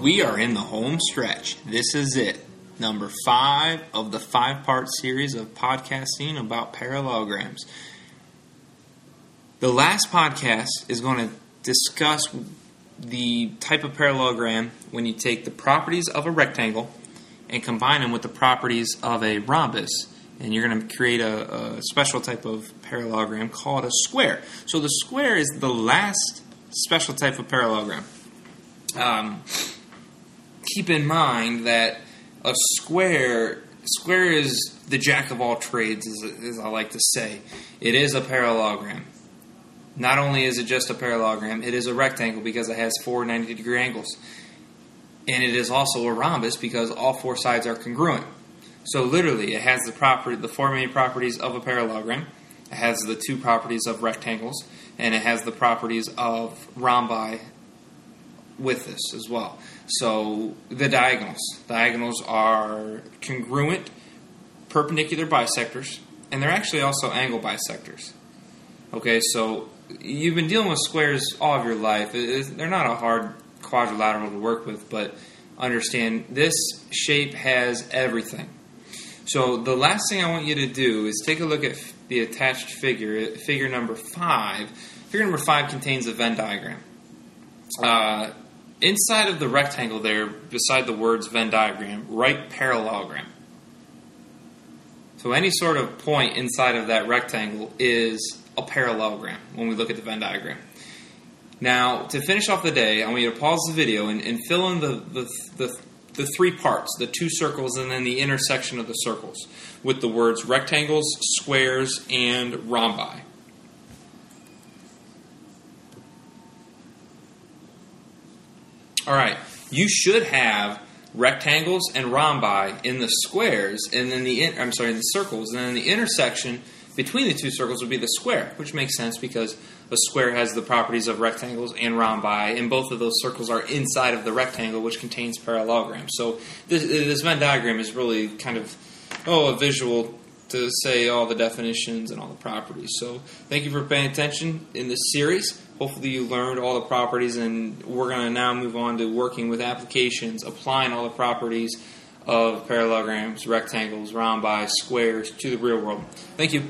We are in the home stretch. This is it. Number five of the five part series of podcasting about parallelograms. The last podcast is going to discuss the type of parallelogram when you take the properties of a rectangle and combine them with the properties of a rhombus. And you're going to create a, a special type of parallelogram called a square. So the square is the last special type of parallelogram. Um, keep in mind that a square square is the jack of all trades, as, as I like to say. It is a parallelogram. Not only is it just a parallelogram, it is a rectangle because it has four 90 degree angles. And it is also a rhombus because all four sides are congruent. So literally, it has the property, the four main properties of a parallelogram. It has the two properties of rectangles, and it has the properties of rhombi with this as well. So the diagonals. Diagonals are congruent perpendicular bisectors, and they're actually also angle bisectors. Okay, so you've been dealing with squares all of your life. they're not a hard quadrilateral to work with, but understand this shape has everything. So the last thing I want you to do is take a look at the attached figure, figure number five. Figure number five contains a Venn diagram. Uh, inside of the rectangle there, beside the words Venn diagram, write parallelogram. So any sort of point inside of that rectangle is a parallelogram when we look at the Venn diagram. Now, to finish off the day, I want you to pause the video and, and fill in the, the, the, the three parts, the two circles and then the intersection of the circles, with the words rectangles, squares, and rhombi. All right, you should have rectangles and rhombi in the squares, and then the in, I'm sorry, in the circles, and then the intersection between the two circles would be the square, which makes sense because a square has the properties of rectangles and rhombi, and both of those circles are inside of the rectangle, which contains parallelograms. So this, this Venn diagram is really kind of oh a visual to say all the definitions and all the properties. So thank you for paying attention in this series. Hopefully you learned all the properties, and we're going to now move on to working with applications, applying all the properties of parallelograms, rectangles, rhombi, squares to the real world. Thank you.